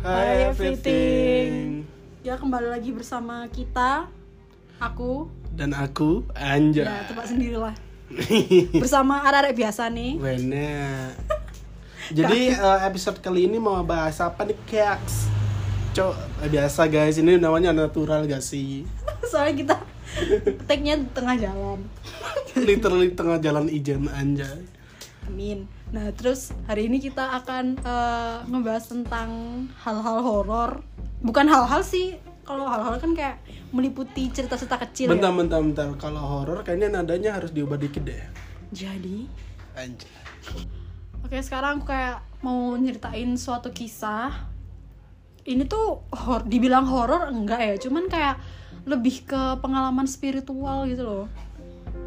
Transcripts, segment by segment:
Hai everything. Ya kembali lagi bersama kita Aku Dan aku Anja. Ya tebak sendirilah Bersama arek biasa nih Bener. Jadi eh, episode kali ini mau bahas apa nih keks? Cok, eh, biasa guys, ini namanya natural gak sih? Soalnya kita Take-nya di tengah jalan Literally tengah jalan ijen anjay. Amin Nah terus hari ini kita akan eh, ngebahas tentang hal-hal horor Bukan hal-hal sih Kalau hal-hal kan kayak meliputi cerita-cerita kecil Bentar, ya bentar, bentar. Kalau horor kayaknya nadanya harus diubah dikit deh. Jadi Anjay. Oke sekarang aku kayak mau nyeritain suatu kisah Ini tuh hor dibilang horor enggak ya Cuman kayak lebih ke pengalaman spiritual gitu loh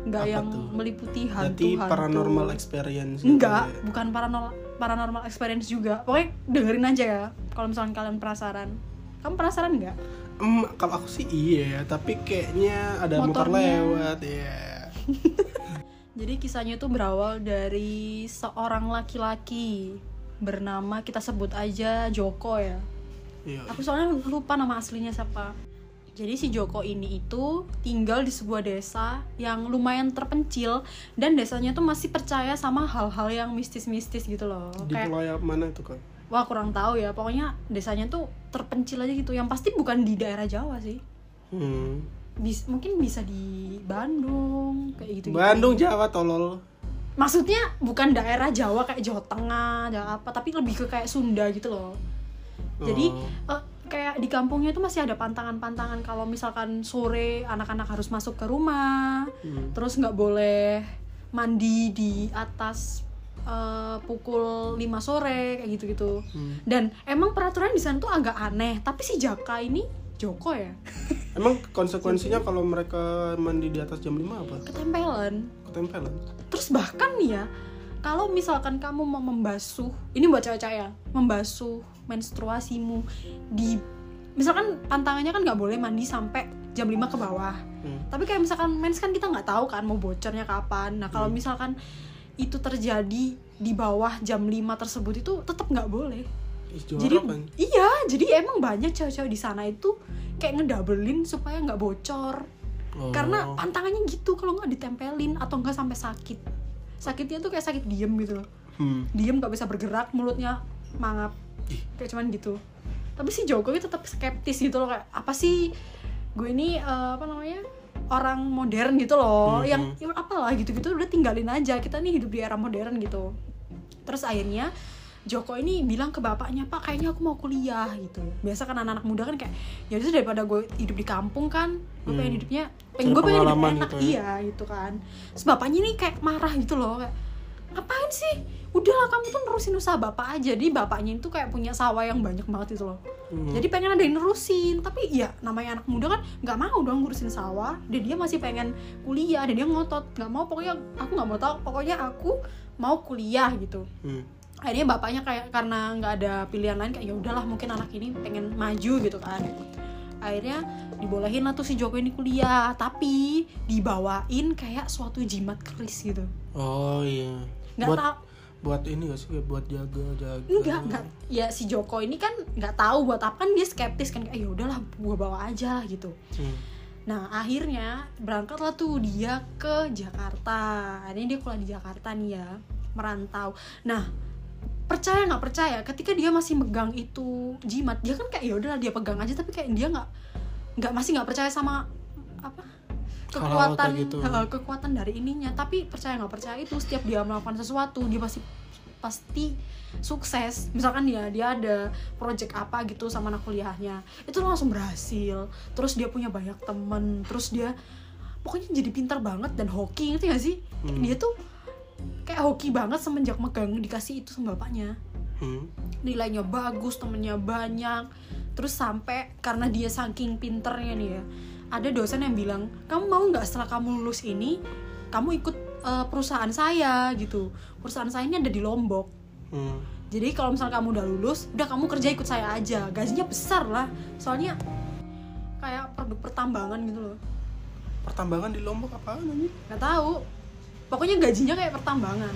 Enggak Apa yang tuh? meliputi Berarti hantu-hantu paranormal experience. gitu Enggak, ya. bukan paranormal paranormal experience juga Pokoknya dengerin aja ya Kalau misalnya kalian penasaran Kamu penasaran nggak? Em, kalau aku sih iya, tapi kayaknya ada motor Motornya. lewat ya. Jadi kisahnya itu berawal dari seorang laki-laki Bernama kita sebut aja Joko ya Iya. Aku soalnya lupa nama aslinya siapa. Jadi si Joko ini itu tinggal di sebuah desa yang lumayan terpencil dan desanya tuh masih percaya sama hal-hal yang mistis-mistis gitu loh. Di Kayak yang mana itu kan? wah kurang tahu ya. Pokoknya desanya tuh terpencil aja gitu. Yang pasti bukan di daerah Jawa sih. Hmm. Bis, mungkin bisa di Bandung kayak gitu. Bandung Jawa tolol. Maksudnya bukan daerah Jawa kayak Jawa Tengah, Jawa apa, tapi lebih ke kayak Sunda gitu loh. Jadi Oh. eh, kayak di kampungnya itu masih ada pantangan-pantangan kalau misalkan sore anak-anak harus masuk ke rumah, Hmm. terus nggak boleh mandi di atas eh, pukul 5 sore kayak gitu-gitu. Hmm. Dan emang peraturan di sana tuh agak aneh, tapi si Jaka ini Joko ya Emang konsekuensinya kalau mereka mandi di atas jam 5 apa? ketempelan. Ketempelan. Terus bahkan nih ya, kalau misalkan kamu mau membasuh, ini buat cewek-cewek ya, membasuh menstruasimu di misalkan pantangannya kan nggak boleh mandi sampai jam 5 ke bawah. Hmm. Tapi kayak misalkan mens kan kita nggak tahu kan mau bocornya kapan. Nah, kalau misalkan itu terjadi di bawah jam 5 tersebut itu tetap nggak boleh. Ih, Jadi kan? iya, jadi emang banyak cewek-cewek di sana itu kayak ngedabelin supaya nggak bocor Oh. karena pantangannya gitu kalau nggak ditempelin atau nggak sampai sakit sakitnya tuh kayak sakit diem gitu loh Hmm. diem nggak bisa bergerak mulutnya mangap Ih. kayak cuman gitu tapi si Jokowi tetap skeptis gitu loh kayak apa sih gue ini eh, apa namanya orang modern gitu loh Mhm. yang ya apalah gitu gitu udah tinggalin aja kita nih hidup di era modern gitu terus akhirnya Joko ini bilang ke bapaknya pak kayaknya aku mau kuliah gitu biasa kan anak-anak muda kan kayak ya itu daripada gue hidup di kampung kan gue pengen Hmm. hidupnya pengen gue pengen hidup enak gitu ya. iya gitu kan. Terus bapaknya ini kayak marah gitu loh kayak ngapain sih? Udahlah kamu tuh nerusin usaha bapak aja. Jadi bapaknya itu kayak punya sawah yang banyak banget gitu loh. Hmm. jadi pengen ada yang nerusin tapi ya namanya anak muda kan nggak mau dong ngurusin sawah. Dan dia masih pengen kuliah dan dia ngotot nggak mau pokoknya aku nggak mau tahu pokoknya aku mau kuliah gitu. Hmm. akhirnya bapaknya kayak karena nggak ada pilihan lain kayak ya udahlah mungkin anak ini pengen maju gitu kan akhirnya dibolehin lah tuh si Joko ini kuliah. Tapi dibawain kayak suatu jimat keris gitu. Oh iya. nggak buat tahu buat ini gak sih? Buat jaga jaga. enggak enggak ya si Joko ini kan nggak tahu buat apa kan dia skeptis kan kayak ya udahlah gua bawa aja gitu. Hmm. nah akhirnya berangkatlah tuh dia ke Jakarta. Akhirnya dia kuliah di Jakarta nih ya merantau. Nah percaya nggak percaya. Ketika dia masih megang itu jimat dia kan kayak ya udahlah dia pegang aja. Tapi kayak dia nggak nggak masih nggak percaya sama apa? Kekuatan gitu. kekuatan dari ininya. Tapi percaya nggak percaya itu setiap dia melakukan sesuatu dia pasti pasti sukses. Misalkan dia dia ada project apa gitu sama anak kuliahnya itu langsung berhasil. Terus dia punya banyak temen terus dia pokoknya jadi pintar banget dan hoki ngerti gak sih? Hmm. dia tuh kayak hoki banget semenjak megang dikasih itu sama bapaknya. Hmm. nilainya bagus temennya banyak. Terus sampai karena dia saking pinternya nih ya ada dosen yang bilang kamu mau nggak setelah kamu lulus ini kamu ikut eh, perusahaan saya gitu. Perusahaan saya ini ada di Lombok. Hmm. jadi kalau misalnya kamu udah lulus udah kamu kerja ikut saya aja. Gajinya besar lah. Soalnya kayak produk pertambangan gitu loh. Pertambangan di Lombok apaan ini? nggak tahu pokoknya gajinya kayak pertambangan.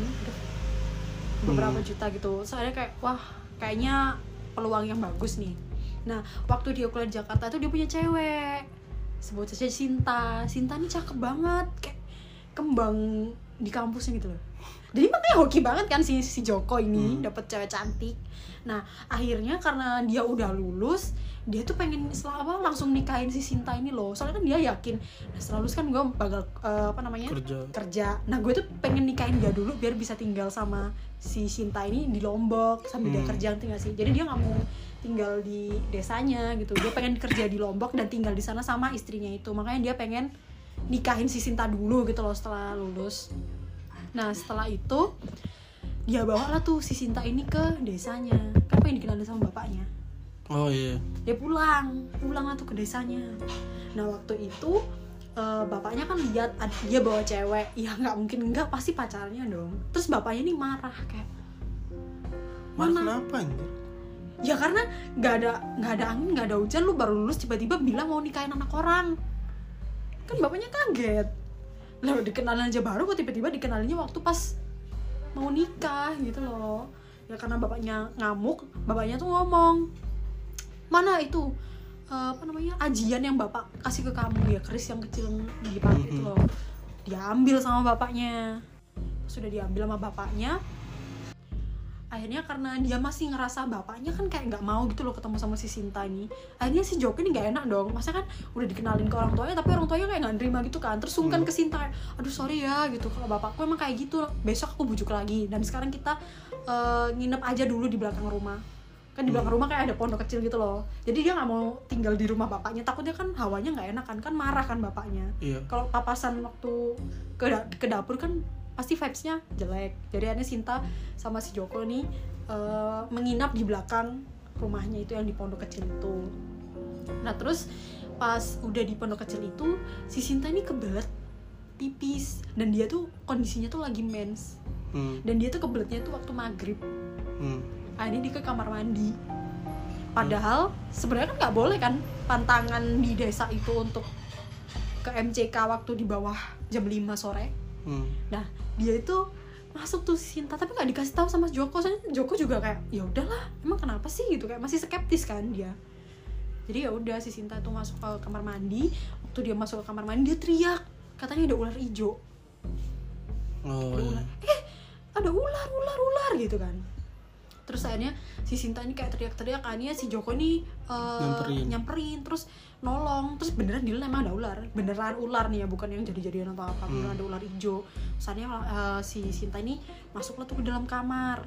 Beberapa juta gitu. Soalnya kayak wah kayaknya peluang yang bagus nih. Nah waktu dia kuliah di Jakarta tuh dia punya cewek. Sebut saja Sinta. Sinta nih cakep banget. Kayak kembang di kampusnya gitu loh jadi makanya hoki banget kan si si Joko ini Hmm. dapat cewek cantik. Nah akhirnya karena dia udah lulus dia tuh pengen setelah apa langsung nikahin si Sinta ini loh. Soalnya kan dia yakin nah setelah lulus kan gue bakal eh, apa namanya kerja. kerja. Nah gue tuh pengen nikahin dia dulu biar bisa tinggal sama si Sinta ini di Lombok sambil dia Hmm. kerja nanti nggak sih? Jadi dia nggak mau tinggal di desanya gitu. Dia pengen kerja di Lombok dan tinggal di sana sama istrinya itu. Makanya dia pengen nikahin si Sinta dulu gitu loh setelah lulus nah setelah itu dia bawa lah tuh si Sinta ini ke desanya. Kan pengen dikenalin sama bapaknya. Oh iya. Dia pulang. Pulang lah tuh ke desanya. Nah waktu itu eh, bapaknya kan lihat dia bawa cewek. Ya nggak mungkin enggak pasti pacarnya dong. Terus bapaknya nih marah kayak Marah Mana? kenapa anjir? Ya karena nggak ada nggak ada angin nggak ada hujan lu baru lulus tiba-tiba bilang mau nikahin anak orang. Kan bapaknya kaget lah dikenalin aja baru kok tiba-tiba dikenalinnya waktu pas mau nikah gitu loh. Ya karena bapaknya ngamuk bapaknya tuh ngomong mana itu eh, apa namanya ajian yang bapak kasih ke kamu? Ya keris yang kecil yang dipakai itu loh. Diambil sama bapaknya. Sudah diambil sama bapaknya akhirnya karena dia masih ngerasa bapaknya kan kayak nggak mau gitu loh ketemu sama si Sinta ini. Akhirnya si Joko ini nggak enak dong. Masa kan udah dikenalin ke orang tuanya tapi orang tuanya kayak nggak nerima gitu kan. Terus sungkan Hmm. ke Sinta aduh sorry ya gitu. Kalau bapakku emang kayak gitu besok aku bujuk lagi. Dan sekarang kita eh, nginep aja dulu di belakang rumah. Kan di belakang Hmm. rumah kayak ada pondok kecil gitu loh. Jadi dia nggak mau tinggal di rumah bapaknya. Takutnya kan hawanya nggak enak kan kan marah kan bapaknya. Iya. Kalau papasan waktu ke, da- ke dapur kan pasti vibesnya jelek. Jadi akhirnya Sinta sama si Joko nih eh, menginap di belakang rumahnya itu yang di pondok kecil itu. Nah terus pas udah di pondok kecil itu si Sinta ini kebelet pipis dan dia tuh kondisinya tuh lagi mens. Hmm. dan dia tuh kebeletnya tuh waktu maghrib. Hmm. akhirnya dia ke kamar mandi. Padahal sebenarnya kan nggak boleh kan pantangan di desa itu untuk ke MCK waktu di bawah jam 5 sore Hmm. nah dia itu masuk tuh si Sinta tapi nggak dikasih tahu sama Joko. Soalnya Joko juga kayak ya udahlah emang kenapa sih? Gitu kayak masih skeptis kan dia. Jadi ya udah si Sinta tuh masuk ke kamar mandi. Waktu dia masuk ke kamar mandi dia teriak. Katanya ada ular hijau. Oh ada iya. Ular eh ada ular ular ular gitu kan. Terus akhirnya si Sinta ini kayak teriak-teriak akhirnya si Joko ini eh, Nyamperin. nyamperin. Terus nolong. Terus beneran di emang ada ular. Beneran ular nih ya bukan yang jadi-jadian atau apa beneran Hmm. ada ular hijau. Soalnya eh, si Sinta ini masuklah tuh ke dalam kamar.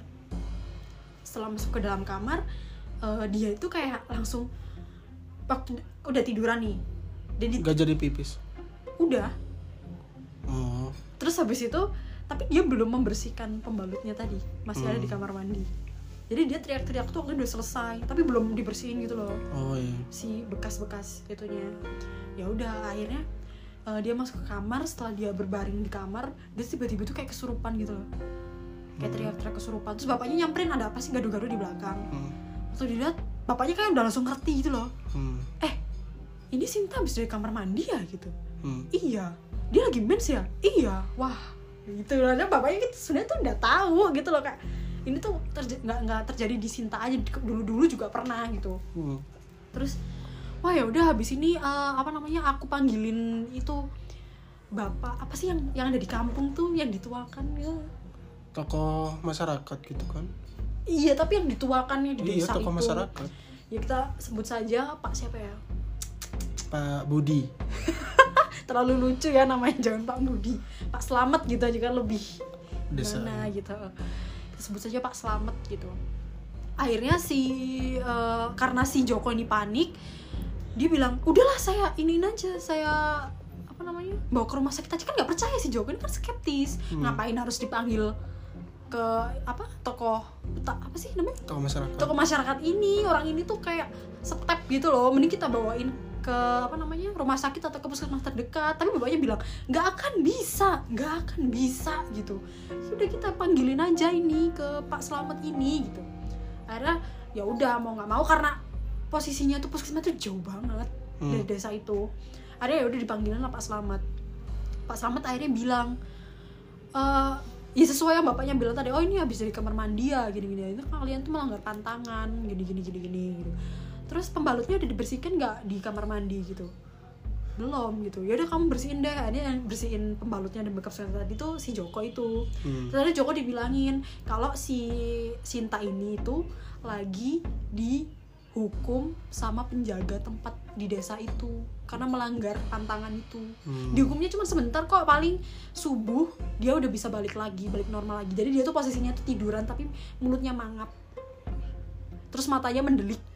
Setelah masuk ke dalam kamar eh, dia itu kayak langsung waktu udah tiduran nih. Dan di- Gak jadi pipis? Udah. Oh. Terus habis itu tapi dia belum membersihkan pembalutnya tadi. Masih ada di Hmm. kamar mandi jadi dia teriak-teriak tuh waktu udah selesai tapi belum dibersihin gitu loh. Oh iya. Si bekas-bekas itunya. Ya udah akhirnya eh, dia masuk ke kamar setelah dia berbaring di kamar dia tiba-tiba tuh kayak kesurupan gitu loh. Kayak Hmm. teriak-teriak kesurupan. Terus bapaknya nyamperin ada apa sih? Gaduh-gaduh di belakang. Hmm. waktu dilihat bapaknya kayak udah langsung ngerti gitu loh. Hmm. eh ini Sinta habis dari kamar mandi ya gitu? Hmm. iya. Dia lagi mens ya? Iya. Wah gitu loh. Bapaknya gitu sebenarnya tuh udah tahu gitu loh kak ini tuh terja- nggak nggak terjadi di Sinta aja dulu dulu juga pernah gitu. Hmm. terus wah ya udah habis ini eh, apa namanya aku panggilin itu bapak apa sih yang yang ada di kampung tuh yang dituakan ya tokoh masyarakat gitu kan? Iya tapi yang dituakannya di iya desa tokoh itu. masyarakat. Ya kita sebut saja pak siapa ya? Pak Budi. Terlalu lucu ya namanya jangan Pak Budi. Pak Slamet gitu aja kan lebih Desa. mana gitu sebut saja Pak Slamet gitu. Akhirnya si eh, karena si Joko ini panik dia bilang udahlah saya iniin aja saya apa namanya bawa ke rumah sakit aja. Kan nggak percaya si Joko ini kan skeptis. Hmm. ngapain harus dipanggil ke apa tokoh ta- apa sih namanya? Tokoh masyarakat. Tokoh masyarakat ini orang ini tuh kayak step gitu loh mending kita bawain ke apa namanya rumah sakit atau ke puskesmas terdekat. Tapi bapaknya bilang nggak akan bisa nggak akan bisa gitu. Sudah kita panggilin aja ini ke Pak Slamet ini gitu. Akhirnya ya udah mau nggak mau karena posisinya tuh puskesmas tuh jauh banget Hmm. dari desa itu. Akhirnya ya udah dipanggilin lah Pak Slamet Pak Slamet akhirnya bilang "Eh, ya sesuai yang bapaknya bilang tadi oh ini habis dari kamar mandi ya gini gini itu kalian tuh melanggar pantangan gini gini gini gini gitu terus pembalutnya udah dibersihkan nggak di kamar mandi gitu? Belum gitu. Ya udah kamu bersihin deh. Ini yang bersihin pembalutnya dan center tadi tuh si Joko itu. Hmm. terus Joko dibilangin kalau si Sinta ini itu lagi dihukum sama penjaga tempat di desa itu karena melanggar pantangan itu. Hmm. dihukumnya cuma sebentar kok paling subuh dia udah bisa balik lagi balik normal lagi. Jadi dia tuh posisinya tuh tiduran tapi mulutnya mangap. Terus matanya mendelik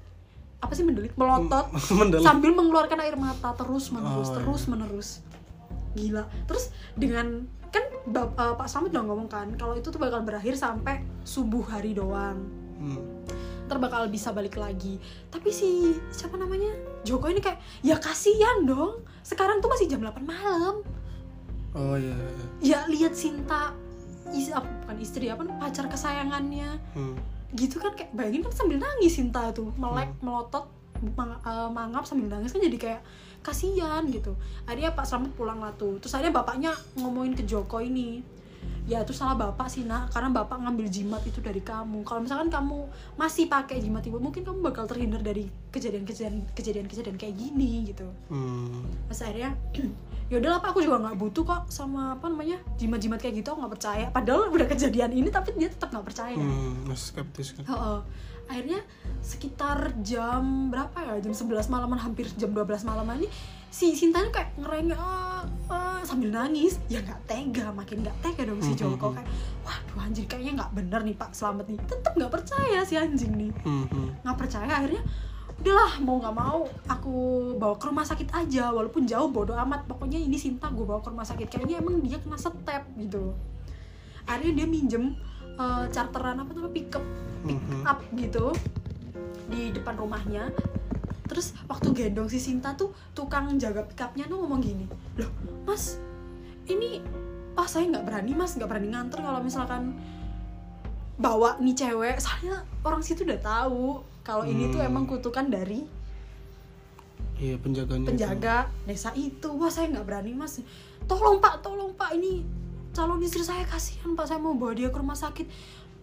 apa sih mendelik melotot Mendelik. sambil mengeluarkan air mata terus menerus Oh, iya. terus menerus gila terus dengan kan bap- eh, Pak Slamet udah ngomong kan kalau itu tuh bakal berakhir sampai subuh hari doang Hmm. ntar bakal bisa balik lagi tapi si siapa namanya Joko ini kayak ya kasihan dong sekarang tuh masih jam 8 malam Oh iya. iya. ya lihat Sinta is, apa, bukan istri apa pacar kesayangannya Hmm. Gitu kan kayak bayangin kan sambil nangis Sinta tuh melek melotot mang- eh, mangap sambil nangis kan jadi kayak kasihan gitu. Akhirnya Pak Slamet pulang lah tuh. Terus akhirnya bapaknya ngomongin ke Joko ini ya itu salah bapak sih nak karena bapak ngambil jimat itu dari kamu kalau misalkan kamu masih pakai jimat ibu mungkin kamu bakal terhindar dari kejadian-kejadian kejadian-kejadian kayak gini gitu Hmm. Terus akhirnya ya udahlah pak aku juga nggak butuh kok sama apa namanya jimat-jimat kayak gitu nggak percaya padahal udah kejadian ini tapi dia tetap nggak percaya Hmm. Masih skeptis kan. Heeh. akhirnya sekitar jam berapa ya jam 11 malaman hampir jam 12 malaman ini si Sintanya kayak ngerengek "Ah, ah," sambil nangis ya nggak tega makin nggak tega dong si Mhm, Joko mhm. kayak waduh anjir kayaknya nggak bener nih Pak Selamat nih tetap nggak percaya si anjing nih Hmm. hmm. nggak percaya akhirnya udahlah mau nggak mau aku bawa ke rumah sakit aja walaupun jauh bodo amat pokoknya ini Sinta gue bawa ke rumah sakit kayaknya emang dia kena step gitu akhirnya dia minjem eh, charteran apa tuh pick up pick Mhm. up gitu di depan rumahnya terus waktu gendong si Sinta tuh tukang jaga pick upnya tuh ngomong gini loh mas ini ah saya nggak berani mas nggak berani nganter kalau misalkan bawa nih cewek soalnya orang situ udah tahu kalau ini tuh Hmm. emang kutukan dari Iya penjaganya. itu. penjaga desa itu wah saya nggak berani mas tolong pak tolong pak ini calon istri saya kasihan pak saya mau bawa dia ke rumah sakit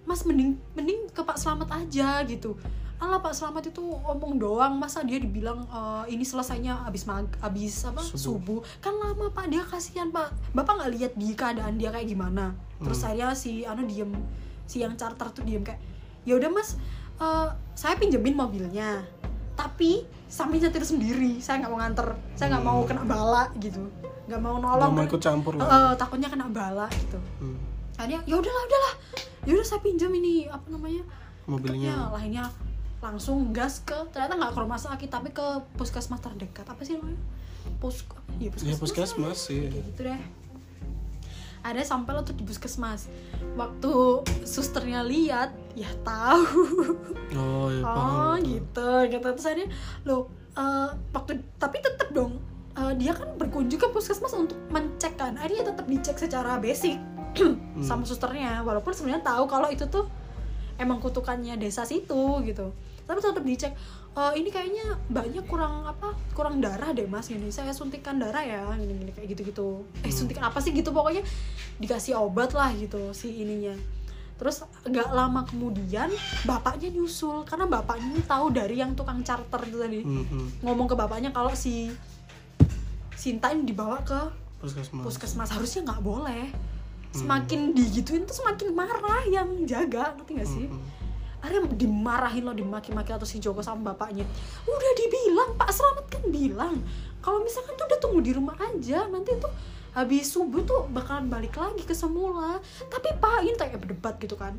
mas mending mending ke pak selamat aja gitu Alah Pak Selamat itu omong doang masa dia dibilang "Eh, ini selesainya habis mag habis apa Subuh. subuh. kan lama Pak dia kasihan Pak Bapak nggak lihat di keadaan dia kayak gimana terus Hmm. saya si anu diem si yang charter tuh diem kayak ya udah Mas eh, saya pinjemin mobilnya tapi sambil nyetir sendiri saya nggak mau nganter saya nggak mau Hmm. kena bala gitu nggak mau nolong mau ikut campur lah. eh, takutnya kena bala gitu Hmm. akhirnya ya udahlah udahlah ya udah saya pinjam ini apa namanya Mobilnya. Piketnya, lainnya langsung gas ke ternyata nggak ke rumah sakit tapi ke puskesmas terdekat. Apa sih namanya? Pus ya Ya puskesmas sih. kayak gitu deh. Ada sampai lo tuh di puskesmas. Waktu susternya lihat ya tahu. Oh iya oh gitu. Gitu terus akhirnya lo eh, waktu tapi tetap dong eh, dia kan berkunjung ke puskesmas untuk mencek kan. Akhirnya tetap dicek secara basic sama susternya. Walaupun sebenarnya tahu kalau itu tuh emang kutukannya desa situ gitu tapi tetap dicek "Eh, ini kayaknya mbaknya kurang apa kurang darah deh mas gini saya suntikan darah ya gini gini kayak gitu gitu eh Hmm. suntikan apa sih gitu pokoknya dikasih obat lah gitu si ininya terus nggak lama kemudian bapaknya nyusul karena bapaknya ini tahu dari yang tukang charter itu tadi Hmm, hmm. ngomong ke bapaknya kalau si Sinta ini dibawa ke Puskesmas. puskesmas harusnya nggak boleh semakin digituin tuh semakin marah yang jaga ngerti gak sih Hmm, hmm. Akhirnya dimarahin loh dimaki-maki atau si Joko sama bapaknya. Udah dibilang Pak Selamat kan bilang. Kalau misalkan tuh udah tunggu di rumah aja nanti tuh habis subuh tuh bakalan balik lagi ke semula. Tapi Pak ini kayak berdebat gitu kan.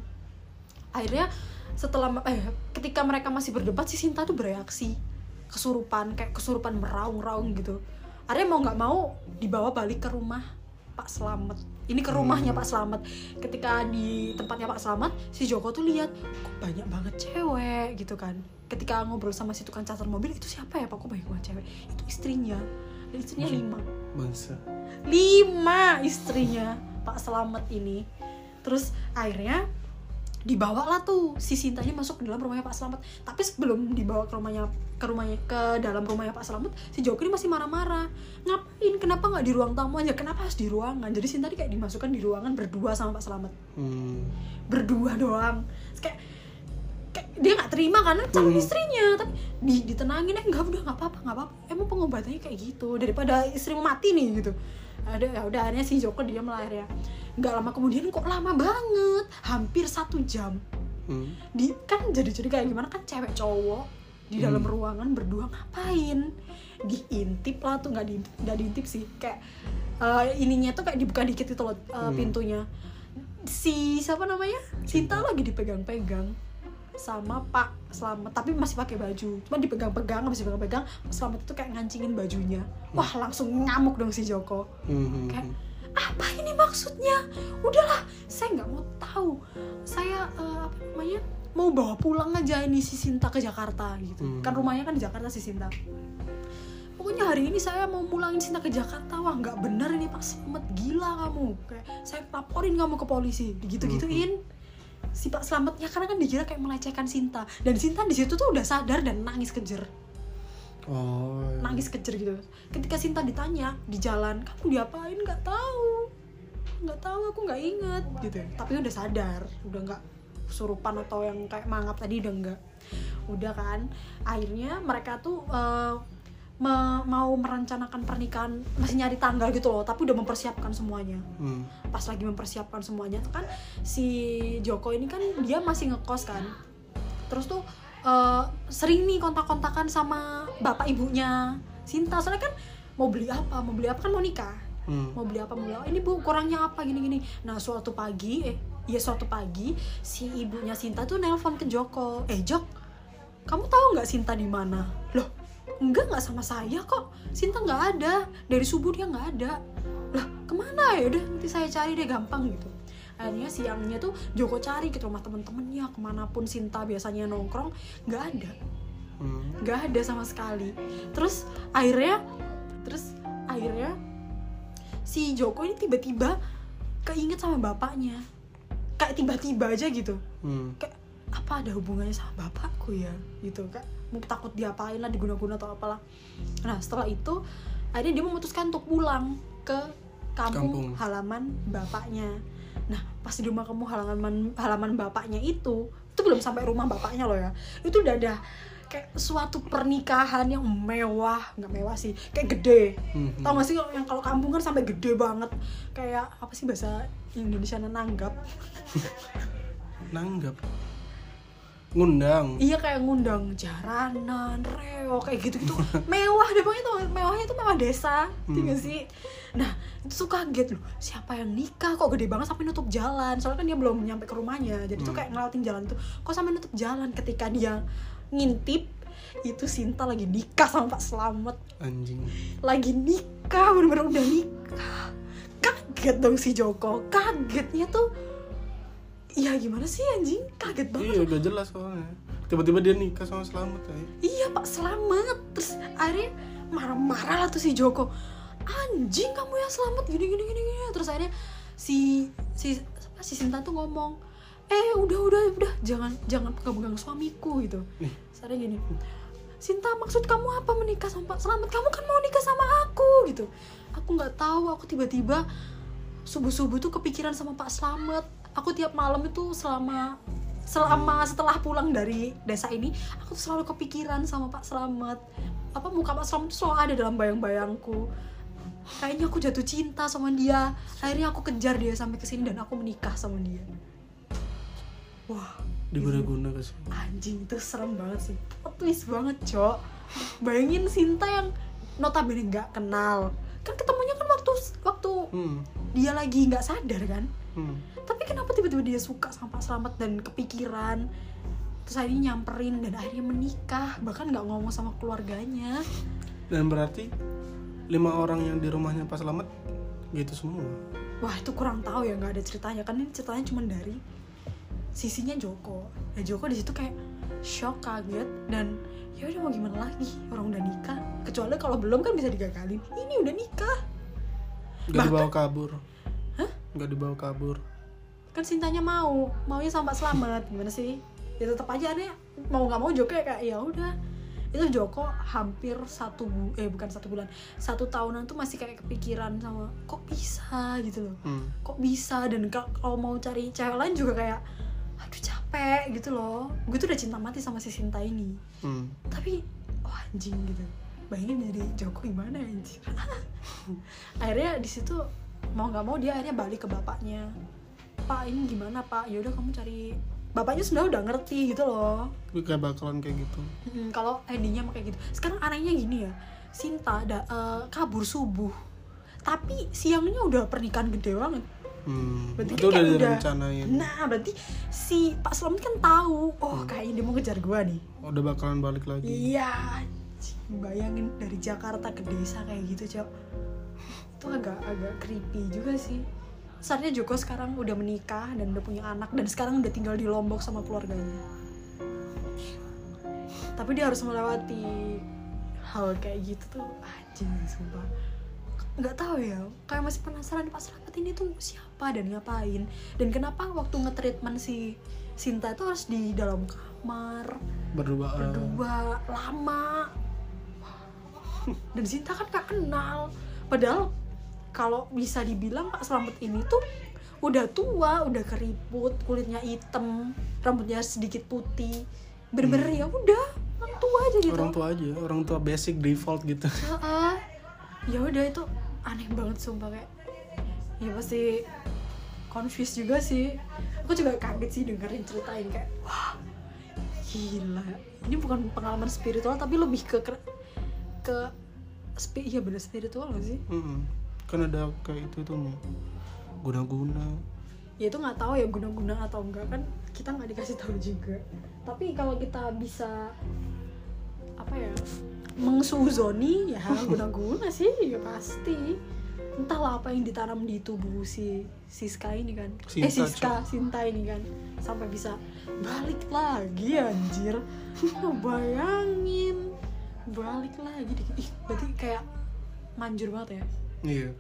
Akhirnya setelah eh ketika mereka masih berdebat si Sinta tuh bereaksi. Kesurupan kayak kesurupan meraung-raung gitu. Akhirnya mau nggak mau dibawa balik ke rumah. Pak Slamet ini ke rumahnya Pak Slamet. Ketika di tempatnya Pak Slamet si Joko tuh lihat kok banyak banget cewek? gitu kan. Ketika ngobrol sama si tukang catur mobil itu siapa ya Pak? Kok banyak banget cewek? Itu istrinya. Dan istrinya Maksud- lima. Bangsa. lima istrinya Pak Selamat ini. Terus akhirnya dibawa lah tuh. Si Sinta ini masuk ke dalam rumahnya Pak Slamet tapi sebelum dibawa ke rumahnya ke rumahnya ke dalam rumahnya Pak Slamet si Joko ini masih marah-marah. Ngapain? Kenapa nggak di ruang tamu aja? Kenapa harus di ruangan? Jadi Sinta ini kayak dimasukkan di ruangan berdua sama Pak Slamet Hmm. berdua doang. Kayak dia nggak terima karena calon Hmm. istrinya. Tapi di, ditenangin eh nggak udah nggak apa-apa nggak apa-apa. Emang pengobatannya kayak gitu. Daripada istrimu mati nih gitu ada ya udah akhirnya si Joko dia melahir ya nggak lama kemudian kok lama banget hampir satu jam. Hmm. di kan jadi jadi kayak gimana kan cewek cowok di dalam Hmm. ruangan berdua ngapain? Diintip lah tuh nggak diintip nggak diintip sih. Kayak eh, ininya tuh kayak dibuka dikit itu loh eh, Hmm. pintunya. Si siapa namanya? Cinta. lagi dipegang-pegang sama Pak Slamet tapi masih pakai baju. Cuma dipegang-pegang habis dipegang-pegang Pak Slamet itu kayak ngancingin bajunya. Wah langsung ngamuk dong si Joko. Hmm, hmm, Kayak, hmm. apa ini maksudnya? Udahlah saya nggak mau tahu. Saya eh, apa namanya mau bawa pulang aja ini si Sinta ke Jakarta gitu. Hmm. kan rumahnya kan di Jakarta si Sinta. Pokoknya hari ini saya mau pulangin Sinta ke Jakarta. Wah nggak bener ini Pak Slamet gila kamu. Kayak saya laporin kamu ke polisi. Gitu gituin si Pak Slamet ya karena kan dikira kayak melecehkan Sinta. Dan Sinta di situ tuh udah sadar dan nangis kejer. Oh. iya. nangis kejer gitu. Ketika Sinta ditanya di jalan kamu diapain? Nggak tahu. Nggak tahu aku nggak inget gitu tapi udah sadar. Udah nggak surupan atau yang kayak mangap tadi udah enggak udah kan. Akhirnya mereka tuh eh, me- mau merencanakan pernikahan masih nyari tanggal gitu loh tapi udah mempersiapkan semuanya. Hmm. pas lagi mempersiapkan semuanya kan si Joko ini kan dia masih ngekos kan. Terus tuh eh, sering nih kontak-kontakan sama bapak ibunya Sinta. Soalnya kan mau beli apa? Mau beli apa kan mau nikah. Hmm. mau beli apa mau beli apa? Ini bu kurangnya apa? Gini gini nah suatu pagi eh ya suatu pagi si ibunya Sinta tuh nelpon ke Joko. Eh Jok kamu tahu nggak Sinta di mana? Loh enggak nggak sama saya kok. Sinta nggak ada. Dari subuh dia nggak ada. Lah ke mana? Ya udah nanti saya cari deh gampang gitu. Akhirnya siangnya tuh Joko cari ke rumah temen-temennya. Ke mana pun Sinta biasanya nongkrong nggak ada. Hmm. nggak ada sama sekali. Terus akhirnya terus akhirnya si Joko ini tiba-tiba keinget sama bapaknya. Kayak tiba-tiba aja gitu. Hmm. kayak apa ada hubungannya sama bapakku ya? Gitu kak takut diapain lah diguna-guna atau apalah nah setelah itu akhirnya dia memutuskan untuk pulang ke kampung, Kampung. halaman bapaknya nah pas di rumah kamu halaman halaman bapaknya itu itu belum sampai rumah bapaknya loh ya itu udah ada kayak suatu pernikahan yang mewah nggak mewah sih kayak gede Hmm. tau gak sih yang kalau kampung kan sampai gede banget kayak apa sih bahasa Indonesia nanggap Nanggap. Ngundang. Iya kayak ngundang jaranan, reo kayak gitu-gitu mewah deh pokoknya tuh mewahnya tuh mewah desa, Hmm. hmm. sih? Nah itu tuh kaget loh siapa yang nikah kok gede banget sampai nutup jalan soalnya kan dia belum nyampe ke rumahnya jadi tuh Hmm. kayak ngelewatin jalan tuh kok sampai nutup jalan ketika dia ngintip itu Sinta lagi nikah sama Pak Slamet Anjing. lagi nikah bener-bener udah nikah kaget dong si Joko kagetnya tuh ya gimana sih anjing? Kaget banget Iya, udah jelas soalnya. Tiba-tiba dia nikah sama Selamat ya. iya pak selamat terus akhirnya marah-marah lah tuh si Joko. Anjing kamu yang selamat gini gini gini gini. Terus akhirnya si si apa, si Sinta tuh ngomong eh udah udah udah. Jangan jangan pegang-pegang suamiku gitu. Nih. saya gini Sinta maksud kamu apa menikah sama Pak Selamat kamu kan mau nikah sama aku gitu. Aku nggak tahu. Aku tiba-tiba subuh subuh tuh kepikiran sama Pak Slamet aku tiap malam itu selama selama setelah pulang dari desa ini aku tuh selalu kepikiran sama Pak Slamet apa muka Pak Slamet tuh selalu ada dalam bayang-bayangku. Kayaknya aku jatuh cinta sama dia. Akhirnya aku kejar dia sampai ke sini dan aku menikah sama dia. Wah Diguna-guna ke sini. anjing itu serem banget sih. Plot twist banget cok. Bayangin Sinta yang notabene nggak kenal. Kan ketemunya kan waktu waktu Hmm. dia lagi nggak sadar kan Hmm. tapi kenapa tiba-tiba dia suka sama Pak Slamet dan kepikiran? Terus akhirnya nyamperin dan akhirnya menikah bahkan nggak ngomong sama keluarganya. Dan berarti lima orang yang di rumahnya Pak Selamat gitu semua. wah itu kurang tahu ya nggak ada ceritanya. Kan ini ceritanya cuma dari sisinya Joko. Ya Joko di situ kayak shock kaget dan ya udah mau gimana lagi? Orang udah nikah. Kecuali kalau belum kan bisa digagalin. Ini udah nikah. Gak Bahkan- dibawa kabur. Hah? Gak dibawa kabur. kan Sintanya mau. Maunya sama Pak Slamet gimana sih? Ya tetap aja aneh. Mau nggak mau Joko ya kayak ya udah. Itu Joko hampir satu bu eh bukan satu bulan. Satu tahunan tuh masih kayak kepikiran sama kok bisa? Gitu loh. Hmm. kok bisa? Dan ka- kalau mau cari cewek lain juga kayak aduh capek. Gitu loh. Gue tuh udah cinta mati sama si Sinta ini. Hmm. tapi oh anjing gitu. Bayangin jadi Joko gimana anjing. Akhirnya di situ mau nggak mau dia akhirnya balik ke bapaknya pak ini gimana pak yaudah kamu cari bapaknya sebenarnya udah ngerti gitu loh kayak bakalan kayak gitu. Mm, kalau endingnya kayak gitu sekarang anehnya gini ya Sinta ada eh, kabur subuh tapi siangnya udah pernikahan gede banget Hmm. Berarti itu kan udah direncanain. nah berarti si Pak Slamet kan tahu oh kayaknya dia mau ngejar gua nih Udah bakalan balik lagi. Iya, bayangin dari Jakarta ke desa kayak gitu, Cok. Itu agak agak creepy juga sih. Saatnya Joko sekarang udah menikah dan udah punya anak dan sekarang udah tinggal di Lombok sama keluarganya. Tapi dia harus melewati hal kayak gitu tuh anjing sumpah. Nggak tahu ya, kayak masih penasaran Pak Slamet ini tuh siapa dan ngapain dan kenapa waktu nge-treatment si Sinta itu harus di dalam kamar Berdua. berdua lama dan Sinta kan gak kenal padahal kalau bisa dibilang Pak Slamet ini tuh udah tua udah keriput kulitnya hitam rambutnya sedikit putih bener-bener ya udah orang tua aja gitu orang tua aja, orang tua basic default gitu. Heeh. ya udah itu aneh banget sumpah kayak ya pasti confused juga sih aku juga kaget sih dengerin ceritain kayak wah gila ini bukan pengalaman spiritual tapi lebih ke ke, ke spi ya bener spiritual gak sih Mm-mm. Kan ada kayak itu tuh nih. Guna-guna. ya itu nggak tahu ya guna-guna atau enggak kan kita nggak dikasih tahu juga. Tapi kalau kita bisa apa ya mengsuzoni ya guna-guna sih ya pasti. Entahlah apa yang ditanam di tubuh si Siska ini kan. Eh Sinta, Siska Sinta ini kan. Sampai bisa balik lagi anjir. Bayangin. Balik lagi. Ih berarti kayak manjur banget ya Iya.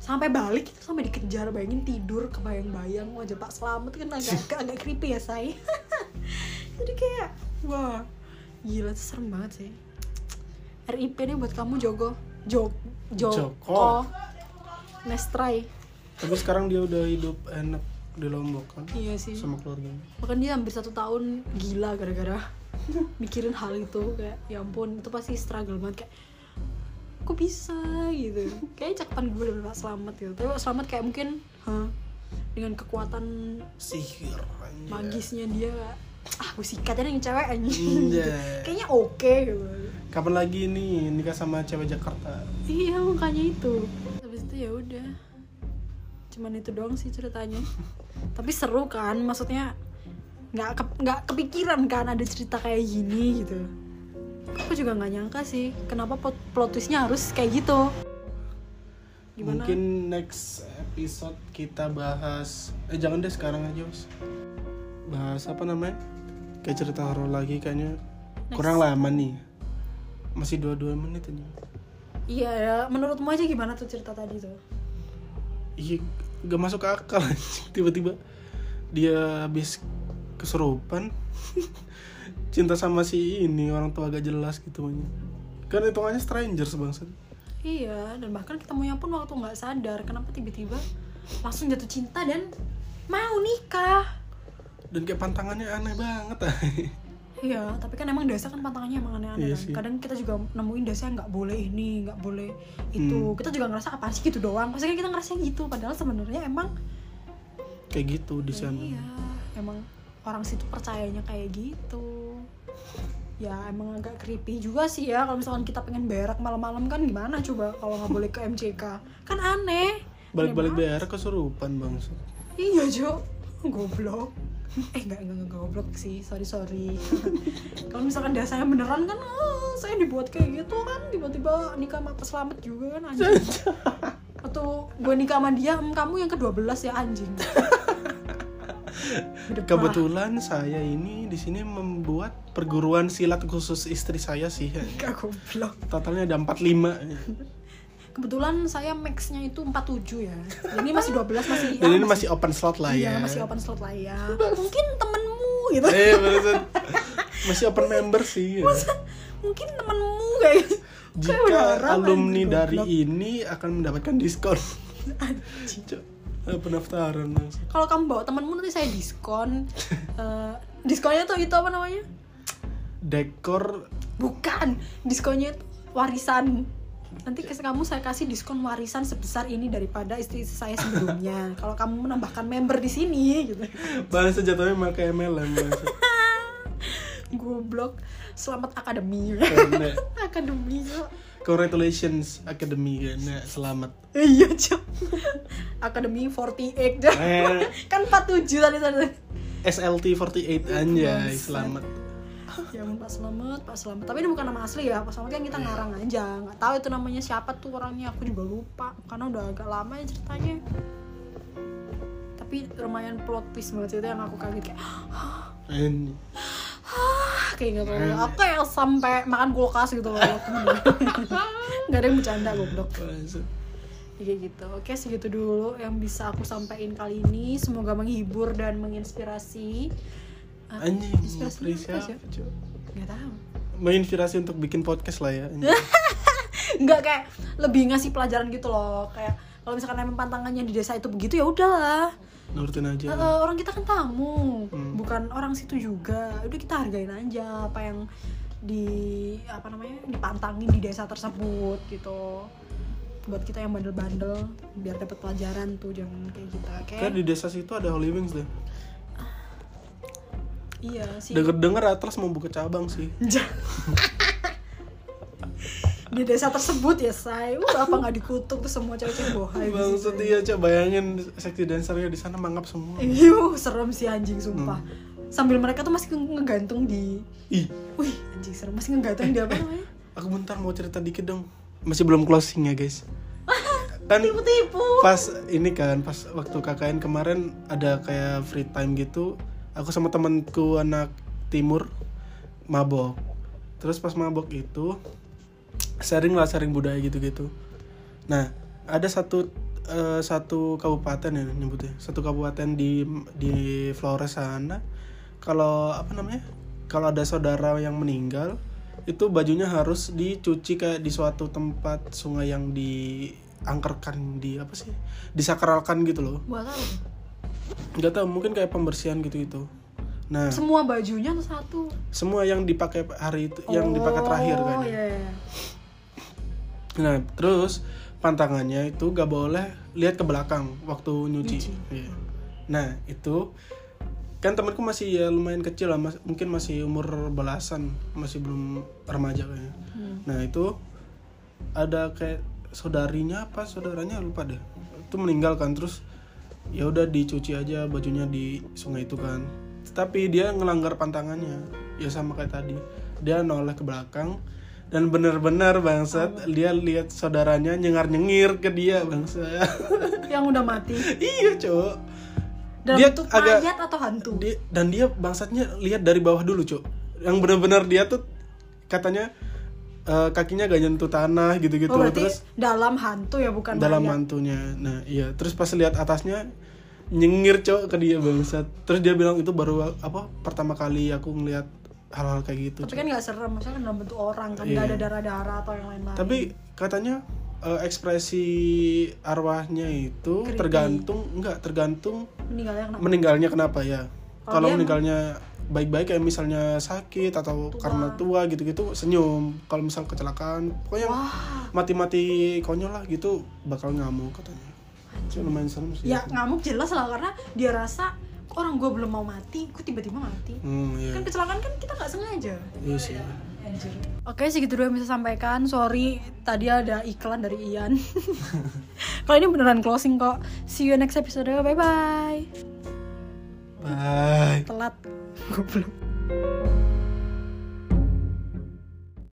sampai balik itu sampai dikejar bayangin tidur kebayang-bayang wajah Pak Slamet kan agak agak, agak creepy ya say. Jadi kayak wah gila itu serem banget sih. RIP nih buat kamu Jogo. Jog Joko, Joko. Nestrai Tapi sekarang dia udah hidup enak di Lombok kan? Iya sih. Sama keluarganya. bahkan dia hampir satu tahun gila gara-gara mikirin hal itu kayak ya ampun itu pasti struggle banget kayak kok bisa gitu kayak cakapan gue Pak Slamet gitu tapi Slamet kayak mungkin hah, dengan kekuatan Sihir. anjay. magisnya dia ah gue sikat aja yang cewek anjing gitu. Anjay. kayaknya oke gitu Kapan lagi nih nikah sama cewek Jakarta? iya makanya itu habis itu ya udah cuman itu doang sih ceritanya tapi seru kan maksudnya nggak ke- nggak kepikiran kan ada cerita kayak gini gitu aku juga nggak nyangka sih kenapa plot, plot twistnya harus kayak gitu gimana Mungkin next episode kita bahas eh jangan deh sekarang aja, Us. Bahas apa namanya? Kayak cerita horor lagi kayaknya kurang lama nih. Masih dua-dua menit aja. iya ya menurutmu aja gimana tuh cerita tadi tuh Iya, gak masuk akal. Tiba-tiba dia habis kesurupan cinta sama si ini orang tua agak jelas gitu kan hitungannya strangers bangsat Iya, dan bahkan ketemunya pun waktu nggak sadar kenapa tiba-tiba langsung jatuh cinta dan mau nikah. dan kayak pantangannya aneh banget Iya, tapi kan emang desa kan pantangannya emang aneh-aneh Iya kan. sih. Kadang kita juga nemuin desa yang nggak boleh ini, nggak boleh itu. Hmm. Kita juga ngerasa apa sih gitu doang. Maksudnya kita ngerasa gitu, padahal sebenarnya emang kayak gitu di sana iya, emang orang situ percayanya kayak gitu. Ya emang agak creepy juga sih ya kalau misalkan kita pengen berak malam-malam kan gimana coba kalau nggak boleh ke MCK kan aneh balik-balik daerah kesurupan bangsat Iya Jo, goblok. Eh enggak, enggak, enggak goblok sih, sorry sorry. Kalau misalkan dasarnya beneran kan, ah, saya dibuat kayak gitu kan, tiba-tiba nikah sama peselamat juga kan anjing. Atau gue nikah sama dia, "Hmm, kamu yang ke-12 ya anjing. Kebetulan saya ini di sini membuat perguruan silat khusus istri saya sih. Goblok. totalnya ada 45 kebetulan saya maxnya itu 47 ya. Ini masih 12 masih dan ya, ini masih open slot lah iya, ya. masih open slot lah ya. Mungkin temenmu gitu. Eh maksud- masih open member sih. Ya. mungkin temenmu kayak jika alumni dari ini akan mendapatkan diskon pendaftaran langsung. kalau kamu bawa temenmu nanti saya diskon. Eh, diskonnya tuh itu apa namanya? Dekor. Bukan diskonnya itu warisan. Nanti ke kamu saya kasih diskon warisan sebesar ini daripada istri saya sebelumnya. Kalau kamu menambahkan member di sini gitu. Bahasa jatuhnya pakai MLM goblok. Selamat akademi. Akademi. Congratulations academy. Kan Nah, selamat. Iya cok. Akademi 48 Cok. Eh. kan 47 tadi tadi SLT 48 anjay Bangsat. selamat. Ya ampun, Pak Selamat Pak Selamat. Tapi ini bukan nama asli ya Pak Selamat. Kan kita ngarang aja. Nggak tahu itu namanya siapa tuh orangnya. Aku juga lupa. Karena udah agak lama ya ceritanya. Tapi lumayan plot twist banget itu yang aku kaget. Kayak Ini. Kayak gitu. Aku kayak sampai makan kulkas gitu loh. Nggak ada yang bercanda goblok. Kayak gitu. Oke segitu dulu yang bisa aku sampaikan kali ini. Semoga menghibur dan menginspirasi. Ah, anjing inspirasi apa sih? nggak tahu. Menginspirasi untuk bikin podcast lah ya nggak kayak lebih ngasih pelajaran gitu loh. Kayak kalau misalkan emang pantangannya di desa itu begitu ya udahlah nurutin aja. Eh, orang kita kan tamu Hmm. bukan orang situ juga. Udah kita hargain aja apa yang di apa namanya dipantangin di desa tersebut gitu. Buat kita yang bandel-bandel biar dapat pelajaran tuh jangan kayak gitu oke? Kan di desa situ ada Holy Wings deh. Iya sih. Denger denger Atlas mau buka cabang sih di desa tersebut ya say uh, apa nggak dikutuk tuh semua cewek-cewek bohai Bang say. setia coba bayangin seksi dancernya di sana mangap semua Iya, serem sih anjing sumpah. Hmm. Sambil mereka tuh masih nge- ngegantung di ih Wih, anjing serem masih ngegantung di apa namanya? aku bentar mau cerita dikit dong masih belum closing ya guys kan Tipu-tipu. pas ini kan pas waktu KKN kemarin ada kayak free time gitu aku sama temanku anak timur mabok terus pas mabok itu sharing lah sharing budaya gitu-gitu nah ada satu eh, satu kabupaten ya nyebutnya satu kabupaten di di Flores sana kalau apa namanya kalau ada saudara yang meninggal itu bajunya harus dicuci kayak di suatu tempat sungai yang diangkerkan di apa sih disakralkan gitu loh Buat apa? nggak tahu mungkin kayak pembersihan gitu itu nah Semua bajunya satu? semua yang dipakai hari itu yang dipakai terakhir kan Oh, iya, iya. Nah terus pantangannya itu gak boleh lihat ke belakang waktu nyuci, Nyuci. Iya. nah itu kan temanku masih ya lumayan kecil lah mas- mungkin masih umur belasan masih belum remaja kayaknya Hmm. nah itu ada kayak saudarinya apa saudaranya lupa deh itu meninggal kan terus ya udah dicuci aja bajunya di sungai itu kan tapi dia ngelanggar pantangannya ya sama kayak tadi dia noleh ke belakang dan bener-bener bangsat dia lihat saudaranya nyengar nyengir ke dia bangsat. Yang udah mati. iya Dalam Dia bentuk agak- mayat atau hantu? Dia- dan dia bangsatnya lihat dari bawah dulu cok. Yang benar-benar dia tuh katanya eh, kakinya gak nyentuh tanah gitu-gitu. Oh, terus dalam hantu ya bukan dalam mayat. mantunya nah iya. Terus pas lihat atasnya nyengir cok ke dia bangsat. Terus dia bilang itu baru apa pertama kali aku ngelihat hal-hal kayak gitu Tapi Cok. kan nggak serem, maksudnya kan dalam bentuk orang kan nggak Iya. ada darah-darah atau yang lain-lain. tapi katanya eh, ekspresi arwahnya itu Creepy. tergantung enggak tergantung meninggalnya kenapa? meninggalnya kenapa ya Kalau meninggalnya baik-baik kayak misalnya sakit atau Tua. karena tua gitu-gitu senyum kalau misal kecelakaan pokoknya Wah, mati-mati konyol lah gitu bakal ngamuk katanya Itu lumayan serem sih ya ngamuk jelas lah karena dia rasa "Kok orang gue belum mau mati, gue tiba-tiba mati. hmm iya Kan kecelakaan kan kita nggak sengaja. iya sih Anjir. Oke segitu dulu yang bisa sampaikan. Sorry tadi ada iklan dari Ian. Kalau ini beneran closing kok. See you next episode. Bye bye. bye Telat. Goblok.